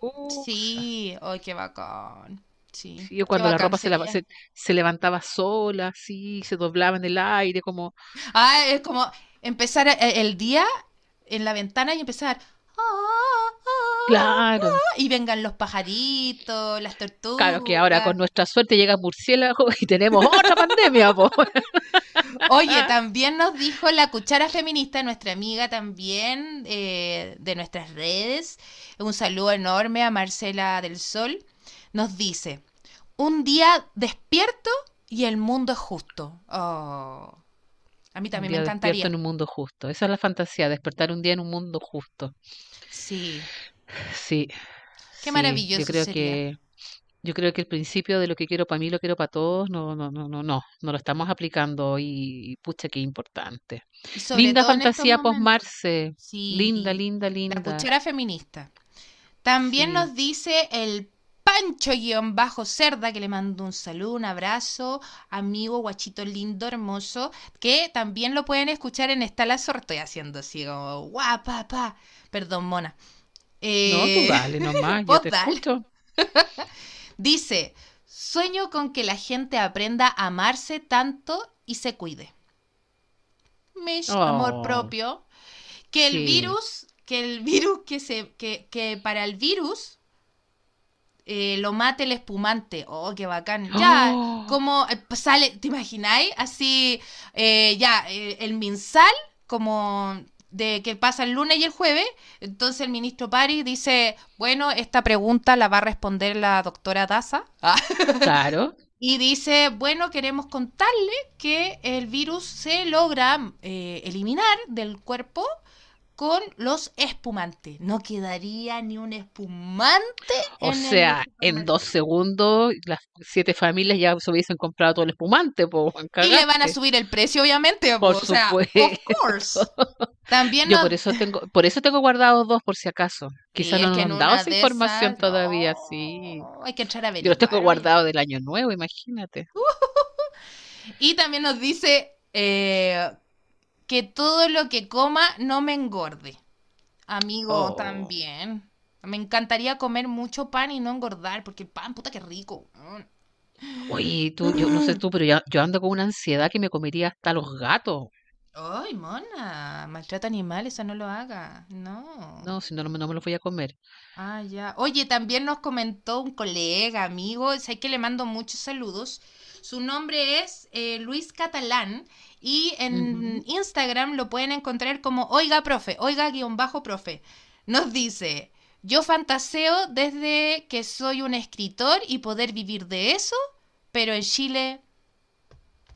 Uh, Sí, ay, qué bacán. Sí, sí, yo cuando la ropa se, levantaba sola, así, se doblaba en el aire, como, Ah, es como empezar eh, el día en la ventana y empezar. "Ah, ah, claro, ah", y vengan los pajaritos, las claro que ahora con tortugas. nuestra suerte llega murciélago [LAUGHS] y tenemos otra pandemia, po. [LAUGHS] Oye, también nos dijo la cuchara feminista, nuestra amiga también eh, de nuestras redes. Un saludo enorme a Marcela del Sol. Nos dice, un día despierto y el mundo es justo. Oh, a mí Un también me día despierto encantaría. en un mundo justo. Esa es la fantasía, despertar un día en un mundo justo. Sí, Sí, qué sí, yo maravilloso creo sería. que yo creo que el principio de lo que quiero para mí lo quiero para todos, no, no, no, no, no, no lo estamos aplicando y, y pucha, qué importante. Linda fantasía posmarse, linda, Sí, linda, la linda. cuchara feminista. También Sí. nos dice el Pancho-Cerda, que le mando un saludo, un abrazo, amigo, guachito lindo, hermoso, que también lo pueden escuchar en Está la. Estoy haciendo así como guapa, pa. Perdón, mona. No, tú Eh, dale [LAUGHS] nomás, yo te dale. escucho. [LAUGHS] Dice, sueño con que la gente aprenda a amarse tanto y se cuide. Mish, amor Oh, propio. Que el sí. virus, que el virus, que se, que, que para el virus eh, lo mate el espumante. Oh, qué bacán. Ya, Oh, como eh, sale, ¿te imagináis? Así, eh, ya, eh, el MinSal, como de que pasa el lunes y el jueves, entonces el ministro Pari dice, bueno, esta pregunta la va a responder la doctora Daza. Ah. claro. [LAUGHS] Y dice, bueno, queremos contarle que el virus se logra eliminar del cuerpo con los espumantes. No quedaría ni un espumante O en el sea, en dos segundos las siete familias ya se hubiesen comprado todo el espumante, po, Y le van a subir el precio, obviamente. Por po, o sea, of supuesto. course. También Yo nos... por eso tengo, por eso tengo guardados dos por si acaso. Quizás no que nos han dado esa información esas, todavía, sí. no, hay que entrar a Yo los tengo guardados del año nuevo, imagínate. [LAUGHS] Y también nos dice eh, que todo lo que coma no me engorde. Amigo, Oh. también. Me encantaría comer mucho pan y no engordar, porque el pan, puta que rico. weón. Oye, tú, yo no sé tú, pero ya- yo ando con una ansiedad que me comería hasta los gatos. Ay, mona, maltrata animales, eso no lo haga. No. No, si no, no me, los voy a comer. Ah, ya. Oye, también nos comentó un colega, amigo, sé que le mando muchos saludos. Su nombre es eh, Luis Catalán y en. Instagram lo pueden encontrar como Oiga Profe, Oiga guion bajo Profe. Nos dice, yo fantaseo desde que soy un escritor y poder vivir de eso, pero en Chile,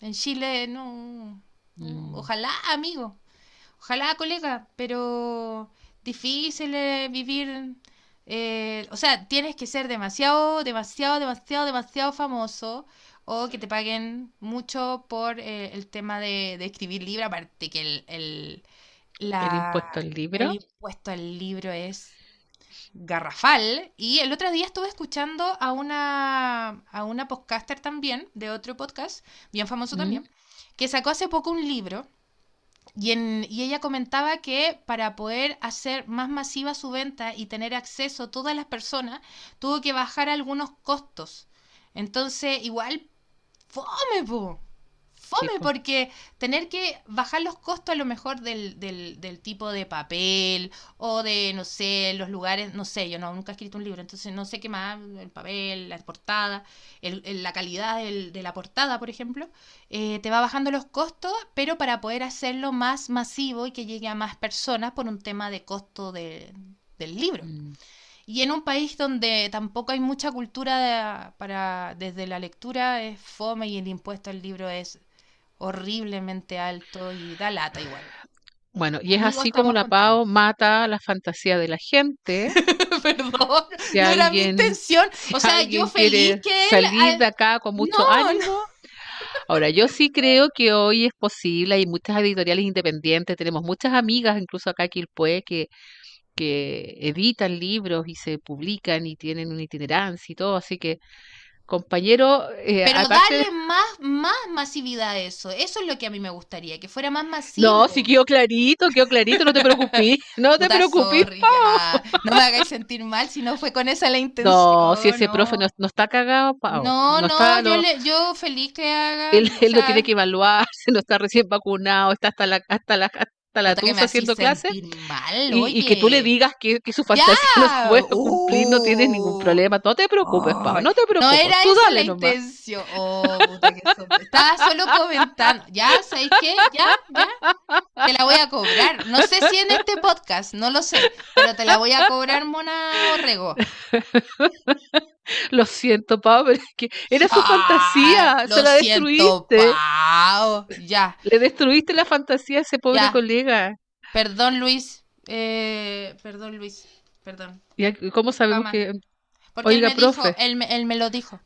en Chile no. no. Mm. Ojalá, amigo. Ojalá, colega, pero difícil eh, vivir. eh, o sea, tienes que ser demasiado, demasiado, demasiado, demasiado famoso o que te paguen mucho por eh, el tema de, de escribir libro, aparte que el, el, El la, impuesto al el libro. impuesto al libro es garrafal. Y el otro día estuve escuchando a una, a una podcaster también, de otro podcast, bien famoso ¿Mm? también, que sacó hace poco un libro. Y, en, y ella comentaba que para poder hacer más masiva su venta y tener acceso a todas las personas, tuvo que bajar algunos costos. Entonces, igual, fome, po. Sí, Fome, po. porque tener que bajar los costos a lo mejor del, del, del tipo de papel o de, no sé, los lugares, no sé, yo no, nunca he escrito un libro, entonces no sé qué más, el papel, la portada, el- el- la calidad del- de la portada, por ejemplo, eh, te va bajando los costos, pero para poder hacerlo más masivo y que llegue a más personas por un tema de costo de- del libro. Mm. Y en un país donde tampoco hay mucha cultura de- para desde la lectura es fome y el impuesto al libro es horriblemente alto y da lata igual. Bueno, y es así como la contigo. PAO mata la fantasía de la gente. [LAUGHS] Perdón, Si no era mi alguien, intención. O sea, yo alguien feliz que él... salir de acá con mucho No. Ahora, yo sí creo que hoy es posible, hay muchas editoriales independientes, tenemos muchas amigas, incluso acá en Quilpué, que, que editan libros y se publican y tienen una itinerancia y todo, así que, compañero, eh, Pero se- darle más, más masividad a eso. Eso es lo que a mí me gustaría, que fuera más No, masivo. sí quedó clarito, quedó clarito, no te preocupes, [LAUGHS] no te preocupes. No me hagáis sentir mal si no fue con esa la [LAUGHS] intención. No, si ese profe no. no, no está cagado, Pao, No, no no, yo, no, le, yo feliz que haga, él, él no tiene que evaluarse, [LAUGHS] no está recién vacunado, está hasta la, hasta la, hasta la puta que me tusa hacís haciendo clases. mal, Y, y que tú le digas que, que su fantasía no se Ya, puede cumplir, no tienes ningún uh, problema. No te preocupes, Pau, ay, no te no preocupes. era Tú esa la nomás. intención. Oh, puta que son- Estaba solo comentando. Ya, ¿sabes qué? Ya, ya. Te la voy a cobrar. No sé si en este podcast, no lo sé, pero te la voy a cobrar, Mona Orrego. [LAUGHS] Lo siento, Pau, pero es que era su Ah, fantasía. lo Se la siento, destruiste. Pau. Ya. Le destruiste la fantasía a ese pobre Ya. colega. Perdón, Luis. Eh, perdón, Luis. Perdón. ¿Y cómo sabemos Jamás. que.? Porque Oiga, él me dijo, profe. él me, él me lo dijo.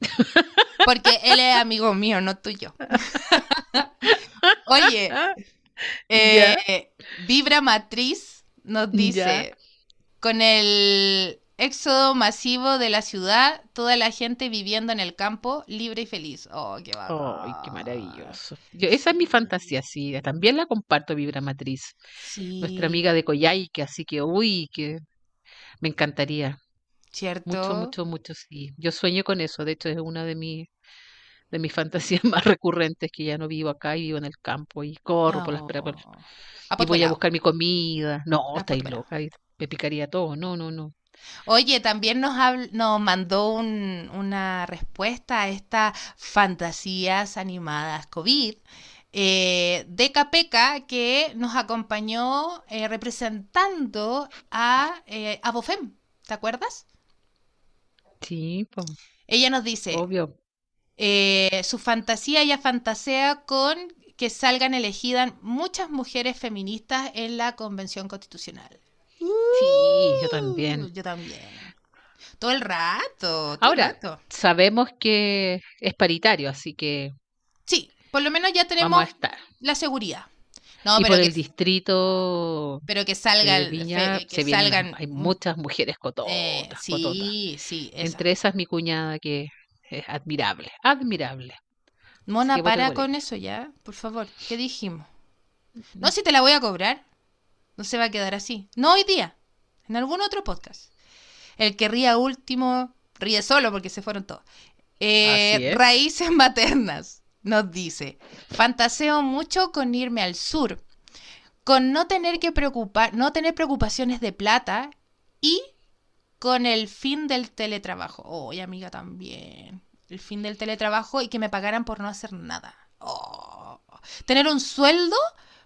[LAUGHS] Porque él es amigo mío, no tuyo. [LAUGHS] Oye, Ah, eh, Vibra Matriz nos dice, con el éxodo masivo de la ciudad, toda la gente viviendo en el campo, libre y feliz. Oh, qué ¡Ay, qué maravilloso! Yo, esa es mi fantasía, sí. También la comparto, Vibra Matriz. Nuestra Sí, amiga de Coyhaique, así que, uy, que me encantaría. Mucho, ¿cierto? mucho, mucho, sí. Yo sueño con eso. De hecho, es una de mis de mis [LAUGHS] fantasías más recurrentes, que ya no vivo acá y vivo en el campo y corro por las por- y voy a buscar mi comida. No, estáis loca, me picaría todo. No, no, no. Oye, también nos, nos mandó un- una respuesta a estas fantasías animadas COVID eh, de Capeca que nos acompañó eh, representando a, eh, a Bofem. ¿Te acuerdas? Sí, Ella nos dice, obvio. eh, su fantasía ella fantasea con que salgan elegidas muchas mujeres feministas en la Convención Constitucional. Sí, yo Uh, también. yo también. Todo el rato, todo el Ahora, rato. sabemos que es paritario, así que Sí, por lo menos ya vamos a tenemos estar. la seguridad. No, y pero por que, el distrito pero que salga, el- Viña que vienen, salgan. hay mm, muchas mujeres cototas, eh, cototas. sí, sí, esa. Entre esas mi cuñada que es admirable, admirable. Mona, para con eso ya, por favor. ¿Qué dijimos? No, si te la voy a cobrar. No se va a quedar así. No hoy día. En algún otro podcast. El que ría último, ríe solo porque se fueron todos. Eh, raíces maternas. Nos dice, fantaseo mucho con irme al sur, con no tener que preocupar, no tener preocupaciones de plata y con el fin del teletrabajo. Oye, amiga, también. El fin del teletrabajo y que me pagaran por no hacer nada. Oh. Tener un sueldo,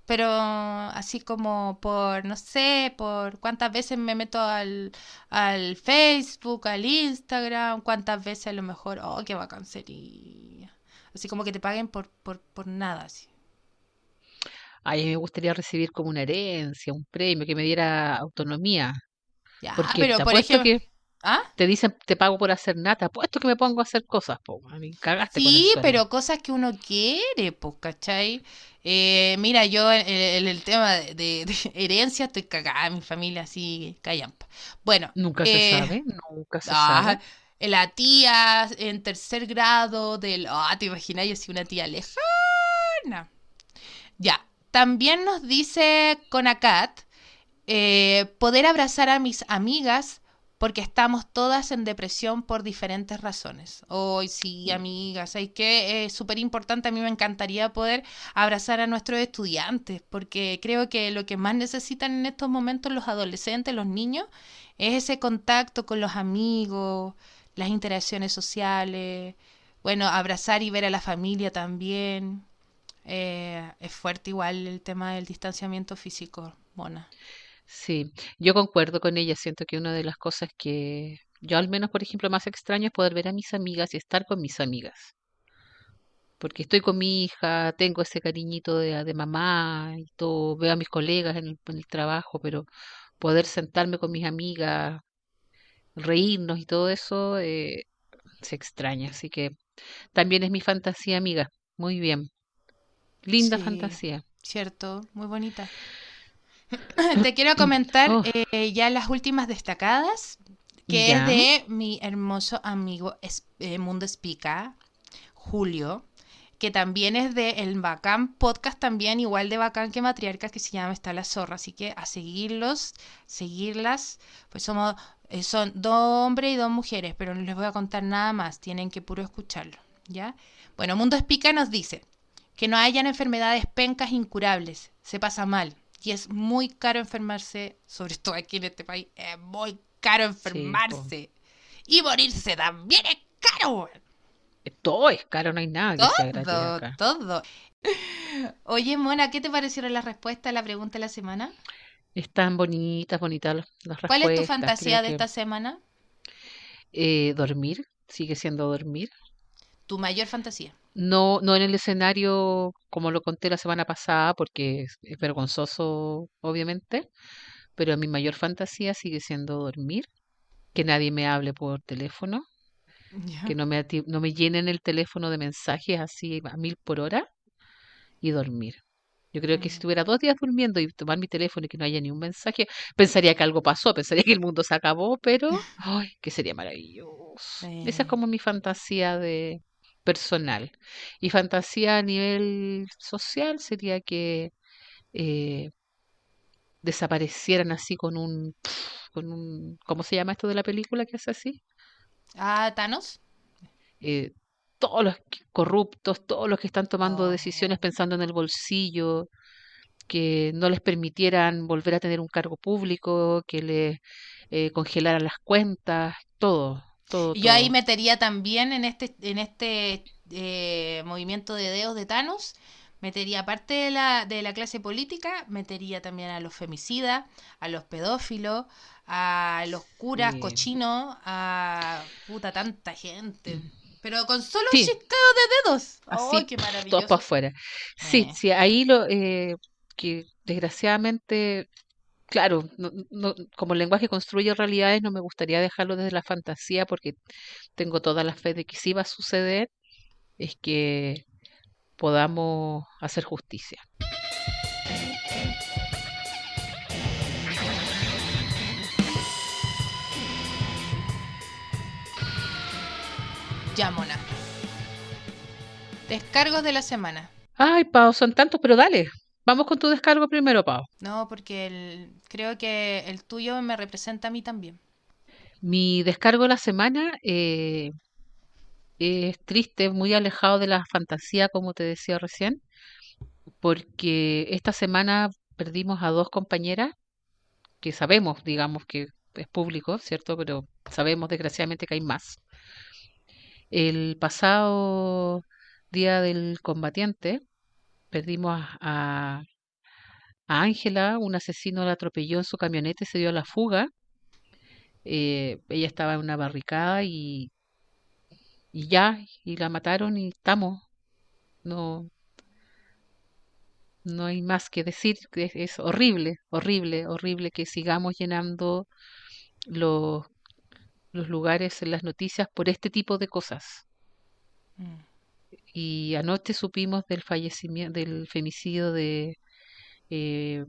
pero así como por, no sé, por cuántas veces me meto al, al Facebook, al Instagram, cuántas veces a lo mejor, oh, qué bacán sería. Así como que te paguen por, por, por nada, así. Ay, me gustaría recibir como una herencia, un premio que me diera autonomía, Ya, porque pero por ejemplo, que ¿Ah? Te dicen, te pago por hacer nada. Te apuesto que me pongo a hacer cosas, po. A mí cagaste Sí, pero cosas que uno quiere, pues, ¿cachai? Eh, mira, yo en el, tema de, de- herencia estoy cagada, mi familia así, callampa. Bueno, Nunca se eh, sabe, nunca se ah, sabe. la tía en tercer grado del... Ah, ¿te imaginas? Yo soy una tía lejana. Ya, también nos dice Conacat, eh, poder abrazar a mis amigas porque estamos todas en depresión por diferentes razones. Hoy sí, amigas, hay que es súper importante. A mí me encantaría poder abrazar a nuestros estudiantes porque creo que lo que más necesitan en estos momentos los adolescentes, los niños, es ese contacto con los amigos, las interacciones sociales, bueno, abrazar y ver a la familia también. Eh, es fuerte igual el tema del distanciamiento físico, Mona. Sí, yo concuerdo con ella. Siento que una de las cosas que yo al menos, por ejemplo, más extraño es poder ver a mis amigas y estar con mis amigas. Porque estoy con mi hija, tengo ese cariñito de, de mamá y todo, veo a mis colegas en el, en el trabajo, pero poder sentarme con mis amigas, reírnos y todo eso, eh, se extraña. Así que también es mi fantasía, amiga. Muy bien. Linda Sí, fantasía. cierto, muy bonita. [LAUGHS] Te quiero comentar Oh, eh, ya las últimas destacadas, que es de mi hermoso amigo Es- eh, Mundo Espica, Julio, que también es de el bacán podcast, también igual de bacán que Matriarcas, que se llama Está la Zorra. Así que a seguirlos, seguirlas, pues somos, eh, son dos hombres y dos mujeres, pero no les voy a contar nada más, tienen que puro escucharlo, ¿ya? Bueno, Mundo Espica nos dice que no hayan enfermedades pencas incurables, se pasa mal y es muy caro enfermarse, sobre todo aquí en este país, es muy caro sí, enfermarse y morirse también es caro. weón. Todo es caro, no hay nada que sea gratis Todo, acá. todo. Oye, Mona, ¿qué te parecieron las respuestas a la pregunta de la semana? Están bonitas, bonitas las, las ¿Cuál es tu respuestas. fantasía de que esta semana? eh, dormir sigue siendo dormir. Tu mayor fantasía. No, no en el escenario como lo conté la semana pasada, porque es, es vergonzoso, obviamente, pero mi mayor fantasía sigue siendo dormir, que nadie me hable por teléfono, que no me, no me llenen el teléfono de mensajes así a mil por hora y dormir. Yo creo que si Mm. estuviera dos días durmiendo y tomar mi teléfono y que no haya ni un mensaje, pensaría que algo pasó, pensaría que el mundo se acabó, pero [LAUGHS] ¡ay, que sería maravilloso! Esa es como mi fantasía de personal. Y fantasía a nivel social sería que eh, desaparecieran así con un, [SNIFFS] con un, ¿cómo se llama esto de la película que hace así? Ah, Thanos. Eh, todos los corruptos, todos los que están tomando decisiones Oh, pensando en el bolsillo, que no les permitieran volver a tener un cargo público, que les eh, congelaran las cuentas, todo, todo, Y yo ahí metería también en este, en este eh, movimiento de dedos de Thanos, metería aparte de la, de la clase política, metería también a los femicidas, a los pedófilos, a los curas Sí, cochinos, a puta tanta gente. Pero con solo un sí, chispeo de dedos. ¡Oh, así, qué todos para maravilloso! afuera. Sí, Eh, sí, ahí lo eh, que desgraciadamente, claro, no- no- como el lenguaje construye realidades, no me gustaría dejarlo desde la fantasía porque tengo toda la fe de que sí va a suceder, es que podamos hacer justicia. ya, mona. Descargos de la semana. Ay, Pau, son tantos, pero dale, vamos con tu descargo primero, Pau. No, porque el- creo que el tuyo me representa a mí también. Mi descargo de la semana eh, es triste, muy alejado de la fantasía, como te decía recién, porque esta semana perdimos a dos compañeras que sabemos, digamos, que es público, ¿cierto? Pero sabemos desgraciadamente que hay más. El pasado día del combatiente perdimos a Ángela, un asesino la atropelló en su camioneta y se dio a la fuga. Eh, ella estaba en una barricada y, ya, y la mataron y estamos. No, no hay más que decir, es, horrible, horrible, horrible que sigamos llenando los los lugares en las noticias por este tipo de cosas. Mm. Y anoche supimos del fallecimiento, del femicidio de eh,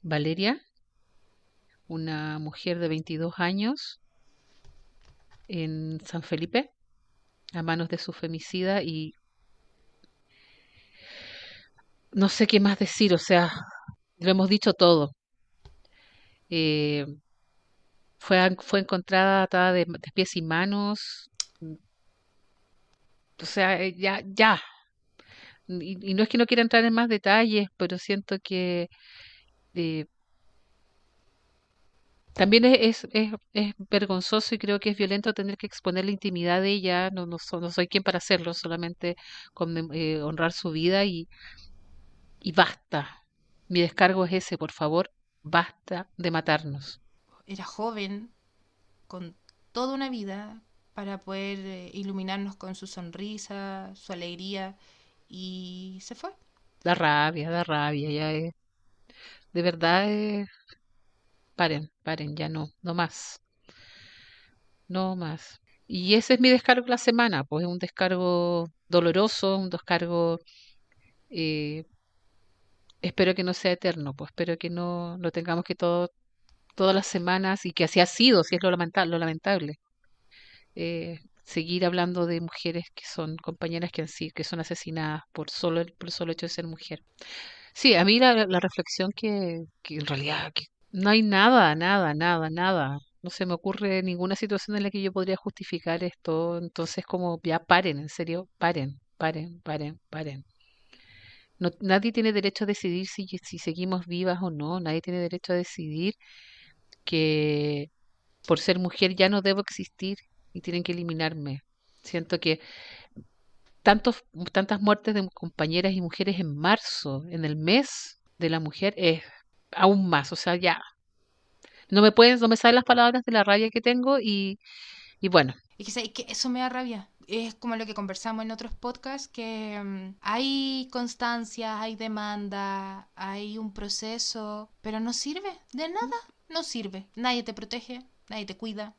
Valeria, una mujer de 22 años en San Felipe, a manos de su femicida y no sé qué más decir, o sea, lo hemos dicho todo. Eh, fue, fue encontrada atada de, pies y manos, o sea, eh, ya, ya. Y, no es que no quiera entrar en más detalles, pero siento que eh, también es, es, es, vergonzoso y creo que es violento tener que exponer la intimidad de ella. No, no, no soy quien para hacerlo, solamente con, eh, honrar su vida y, y basta. Mi descargo es ese, por favor, basta de matarnos. Era joven, con toda una vida para poder eh, iluminarnos con su sonrisa, su alegría, y se fue. Da rabia, da rabia, ya es. De verdad, paren, paren, ya no, no más, no más. Y ese es mi descargo de la semana, pues es un descargo doloroso, un descargo, eh, espero que no sea eterno, pues espero que no lo tengamos que todo, todas las semanas y que así ha sido, si es lo lo lamentable. Eh, seguir hablando de mujeres que son compañeras que han sido, que son asesinadas por solo por el solo hecho de ser mujer. Sí, a mí la, la reflexión que, que en realidad que no hay nada, nada, nada, nada. No se me ocurre ninguna situación en la que yo podría justificar esto. Entonces, como ya paren, en serio, paren, paren, paren, paren. Nadie tiene derecho a decidir si, si seguimos vivas o no. Nadie tiene derecho a decidir que por ser mujer ya no debo existir y tienen que eliminarme. Siento que tantos, tantas muertes de compañeras y mujeres en marzo, en el mes de la mujer, es aún más. O sea, ya. No me pueden, no me salen las palabras de la rabia que tengo y, y bueno, Y que, ¿sabes qué? eso me da rabia. Es como lo que conversamos en otros podcasts, que mm, hay constancia, hay demanda, hay un proceso, pero no sirve de nada, no sirve. Nadie te protege, nadie te cuida.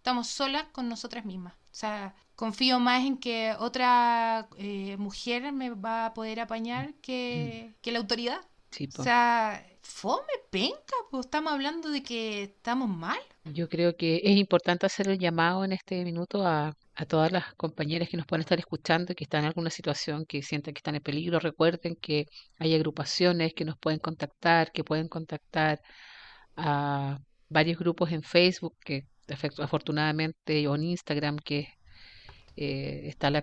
Estamos solas con nosotras mismas. O sea, confío más en que otra eh, mujer me va a poder apañar que, que la autoridad. sí, O sea, fome, penca, pues estamos hablando de que estamos mal. Yo creo que es importante hacer el llamado en este minuto a, a todas las compañeras que nos pueden estar escuchando que están en alguna situación que sienten que están en peligro. Recuerden que hay agrupaciones que nos pueden contactar, que pueden contactar a varios grupos en Facebook, que afortunadamente, o en Instagram, que eh, está el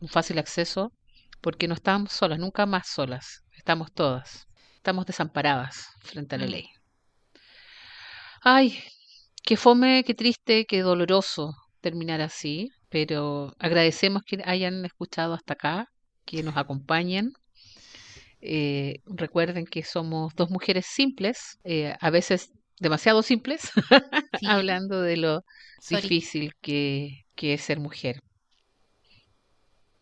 un fácil acceso, porque no estamos solas, nunca más solas, estamos todas, estamos desamparadas frente a la Mm. ley. Ay, qué fome, qué triste, qué doloroso terminar así, pero agradecemos que hayan escuchado hasta acá, que nos acompañen. Eh, recuerden que somos dos mujeres simples, eh, a veces demasiado simples, [LAUGHS] Sí, hablando de lo sorry. difícil que, que es ser mujer.